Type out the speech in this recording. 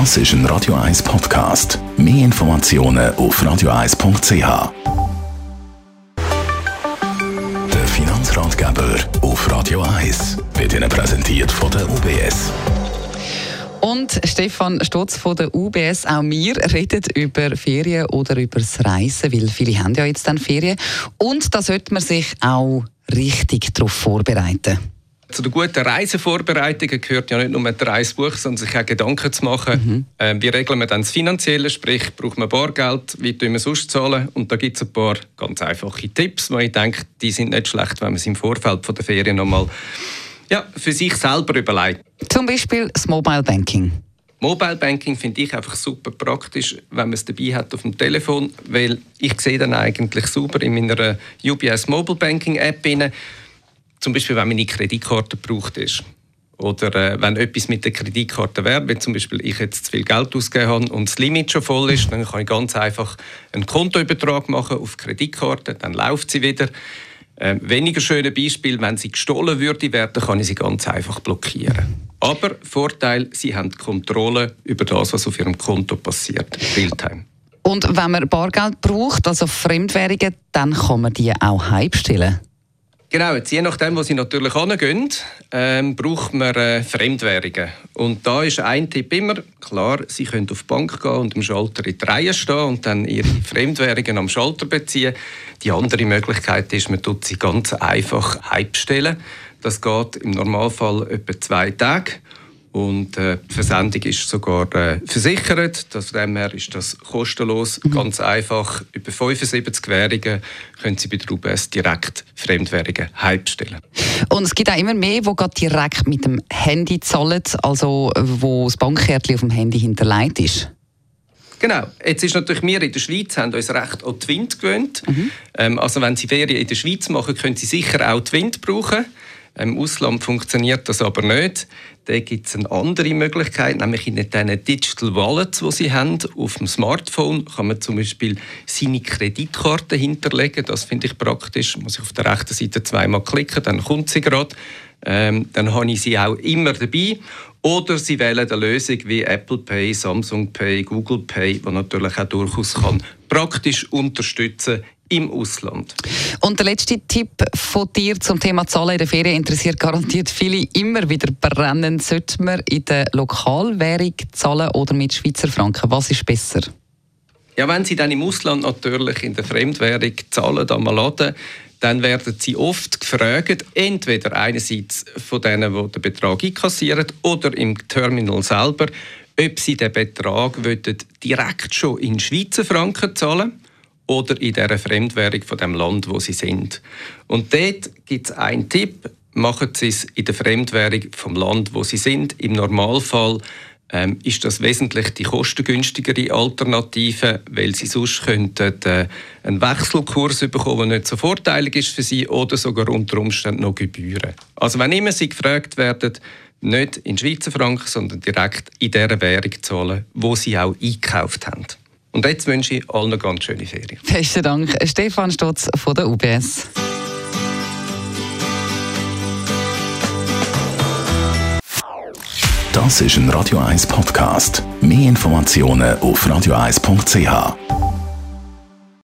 Das ist ein Radio 1 Podcast. Mehr Informationen auf radio1.ch. Der Finanzratgeber auf Radio 1 wird Ihnen präsentiert von der UBS. Und Stefan Stotz von der UBS, auch wir reden über Ferien oder über das Reisen, weil viele haben ja jetzt dann Ferien. Und da sollte man sich auch richtig darauf vorbereiten. Zu der guten Reisevorbereitung gehört ja nicht nur ein Reisebuch, sondern sich auch Gedanken zu machen. Mhm. Ähm, wie regeln wir dann das Finanzielle? Sprich, braucht man Bargeld? Wie tun wir sonst zahlen? Und da gibt es ein paar ganz einfache Tipps, wo ich denke, die sind nicht schlecht, wenn man es im Vorfeld von der Ferien nochmal ja, für sich selber überlegt. Zum Beispiel das Mobile Banking. Mobile Banking finde ich einfach super praktisch, wenn man es dabei hat auf dem Telefon, weil ich sehe dann eigentlich super in meiner UBS Mobile Banking App rein, zum Beispiel, wenn meine Kreditkarte gebraucht ist. Oder äh, wenn etwas mit der Kreditkarte wäre, wenn zum Beispiel ich jetzt zu viel Geld ausgegeben habe und das Limit schon voll ist, dann kann ich ganz einfach einen Kontoübertrag machen auf die Kreditkarte, dann läuft sie wieder. Ähm, weniger schöne Beispiel, wenn sie gestohlen würde werden, kann ich sie ganz einfach blockieren. Aber Vorteil, sie haben Kontrolle über das, was auf ihrem Konto passiert, Realtime. Und wenn man Bargeld braucht, also Fremdwährungen, dann kann man die auch heimstellen. Genau, je nachdem, wo Sie natürlich hingehen, ähm, braucht man äh, Fremdwährungen. Und da ist ein Tipp immer, klar, Sie können auf die Bank gehen und am Schalter in die Reihe stehen und dann Ihre Fremdwährungen am Schalter beziehen. Die andere Möglichkeit ist, man tut sie ganz einfach heimstellen. Das geht im Normalfall etwa zwei Tage. Und äh, die Versendung ist sogar äh, versichert. Von dem her ist das kostenlos, mhm. ganz einfach. Über 75 Währungen können Sie bei der UBS direkt Fremdwährungen heimstellen. Und es gibt auch immer mehr, die direkt mit dem Handy zahlen, also wo das Bankkärtchen auf dem Handy hinterlegt ist. Genau. Jetzt ist natürlich, wir in der Schweiz haben uns recht an die Wind gewöhnt. Mhm. Ähm, also wenn Sie Ferien in der Schweiz machen, können Sie sicher auch die Wind brauchen. Im Ausland funktioniert das aber nicht. Da gibt es eine andere Möglichkeit, nämlich in diesen Digital Wallets, die Sie haben, auf dem Smartphone kann man zum Beispiel seine Kreditkarte hinterlegen. Das finde ich praktisch. Muss ich auf der rechten Seite zweimal klicken, dann kommt sie gerade. Ähm, dann habe ich sie auch immer dabei. Oder Sie wählen eine Lösung wie Apple Pay, Samsung Pay, Google Pay, die natürlich auch durchaus kann praktisch unterstützen im Ausland. Und der letzte Tipp von dir zum Thema Zahlen in der Ferien interessiert garantiert viele immer wieder brennen. Sollte man in der Lokalwährung zahlen oder mit Schweizer Franken? Was ist besser? Ja, wenn Sie dann im Ausland natürlich in der Fremdwährung zahlen, am Laden, dann werden Sie oft gefragt, entweder einerseits von denen, die den Betrag einkassieren, oder im Terminal selber, ob Sie den Betrag direkt schon in Schweizer Franken zahlen wollen oder in der Fremdwährung von dem Land, wo sie sind. Und dort gibt es einen Tipp: Machen Sie es in der Fremdwährung vom Land, wo sie sind. Im Normalfall ähm, ist das wesentlich die kostengünstigere Alternative, weil sie sonst könnten äh, einen Wechselkurs bekommen, der nicht so vorteilig ist für sie, oder sogar unter Umständen noch Gebühren. Also wenn immer sie gefragt werden, nicht in Schweizer Franken, sondern direkt in der Währung zahlen, wo sie auch eingekauft haben. Und jetzt wünsche ich allen eine ganz schöne Ferien. Besten Dank, Stefan Stotz von der UBS. Das ist ein Radio 1 Podcast. Mehr Informationen auf radio1.ch.